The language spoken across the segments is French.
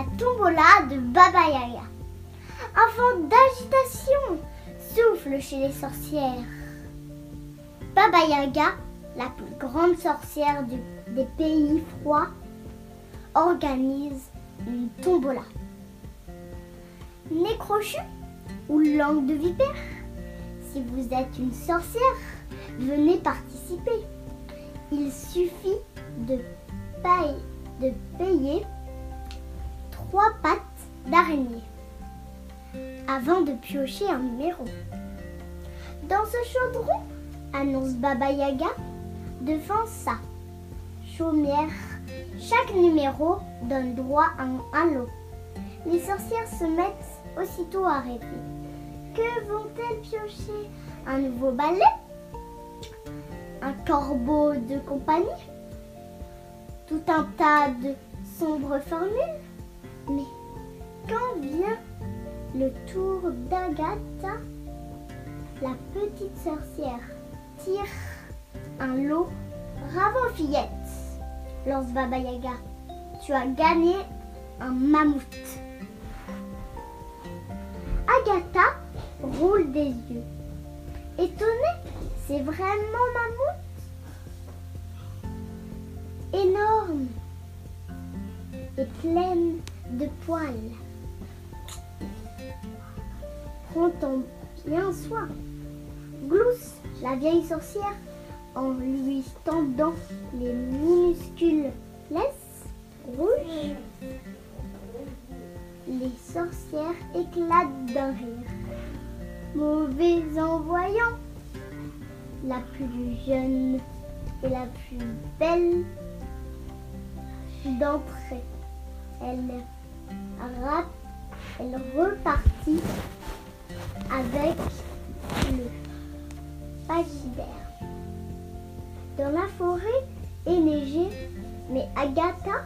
la tombola de Baba Yaga. Un vent d'agitation souffle chez les sorcières. Baba Yaga, la plus grande sorcière des pays froids, organise une tombola. Nez crochu ou langue de vipère Si vous êtes une sorcière, venez participer. Il suffit de, paye, de payer trois pattes d'araignée avant de piocher un numéro. Dans ce chaudron, annonce Baba Yaga, devant sa chaumière, chaque numéro donne droit à un lot. Les sorcières se mettent aussitôt à rêver. Que vont-elles piocher? Un nouveau balai? Un corbeau de compagnie? Tout un tas de sombres formules? Mais quand vient le tour d'Agatha, la petite sorcière tire un lot. Bravo fillette, lance Baba Yaga. Tu as gagné un mammouth. Agatha roule des yeux. Étonnée, c'est vraiment mammouth? Pleine de poils. Prends-en bien soin. Glousse, la vieille sorcière, en lui tendant les minuscules laisses rouges. Les sorcières éclatent d'un rire. Mauvais en voyant, la plus jeune et la plus belle d'entre Elle, elle repartit avec le pagibert. Dans la forêt est neigé, mais Agatha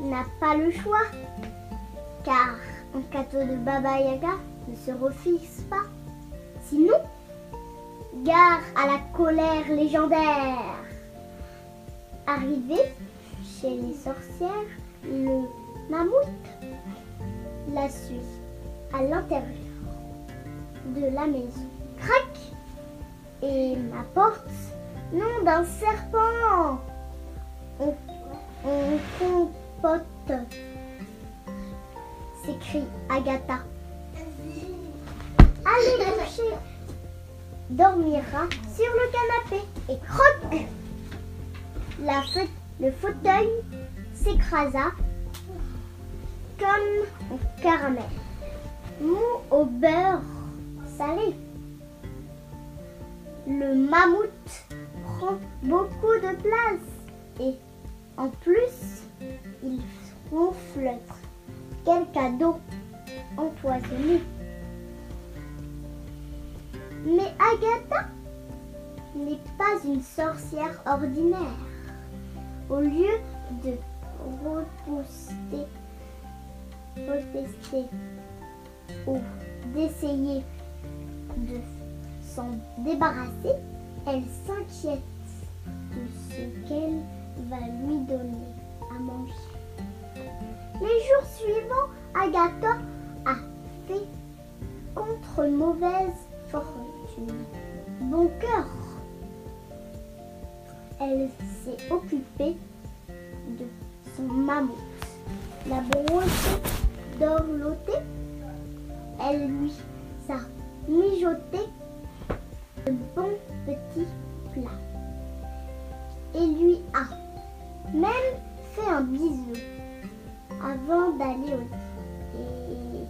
n'a pas le choix, car un cadeau de Baba Yaga ne se refuse pas. Sinon, gare à la colère légendaire. Arrivé chez les sorcières, le mammouth la suit à l'intérieur de la maison. Crac Et ma porte Nom d'un serpent On, compote s'écrie Agatha. Allez coucher Dormira sur le canapé et croque La Le fauteuil s'écrasa comme un caramel. Mou au beurre salé. Le mammouth prend beaucoup de place et en plus, il ronfle. Quel cadeau empoisonné. Mais Agatha n'est pas une sorcière ordinaire. Au lieu de repousser, protester ou d'essayer de s'en débarrasser, elle s'inquiète de ce qu'elle va lui donner à manger. Les jours suivants, Agatha a fait contre mauvaise fortune. Bon cœur. Elle s'est occupée de son mammouth. La brosse d'orloté, elle lui a mijoté de bons petits plats et lui a même fait un bisou avant d'aller au lit. Et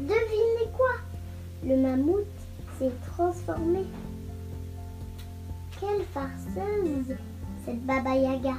Devinez quoi? Le mammouth s'est transformé. Quelle farceuse cette Baba Yaga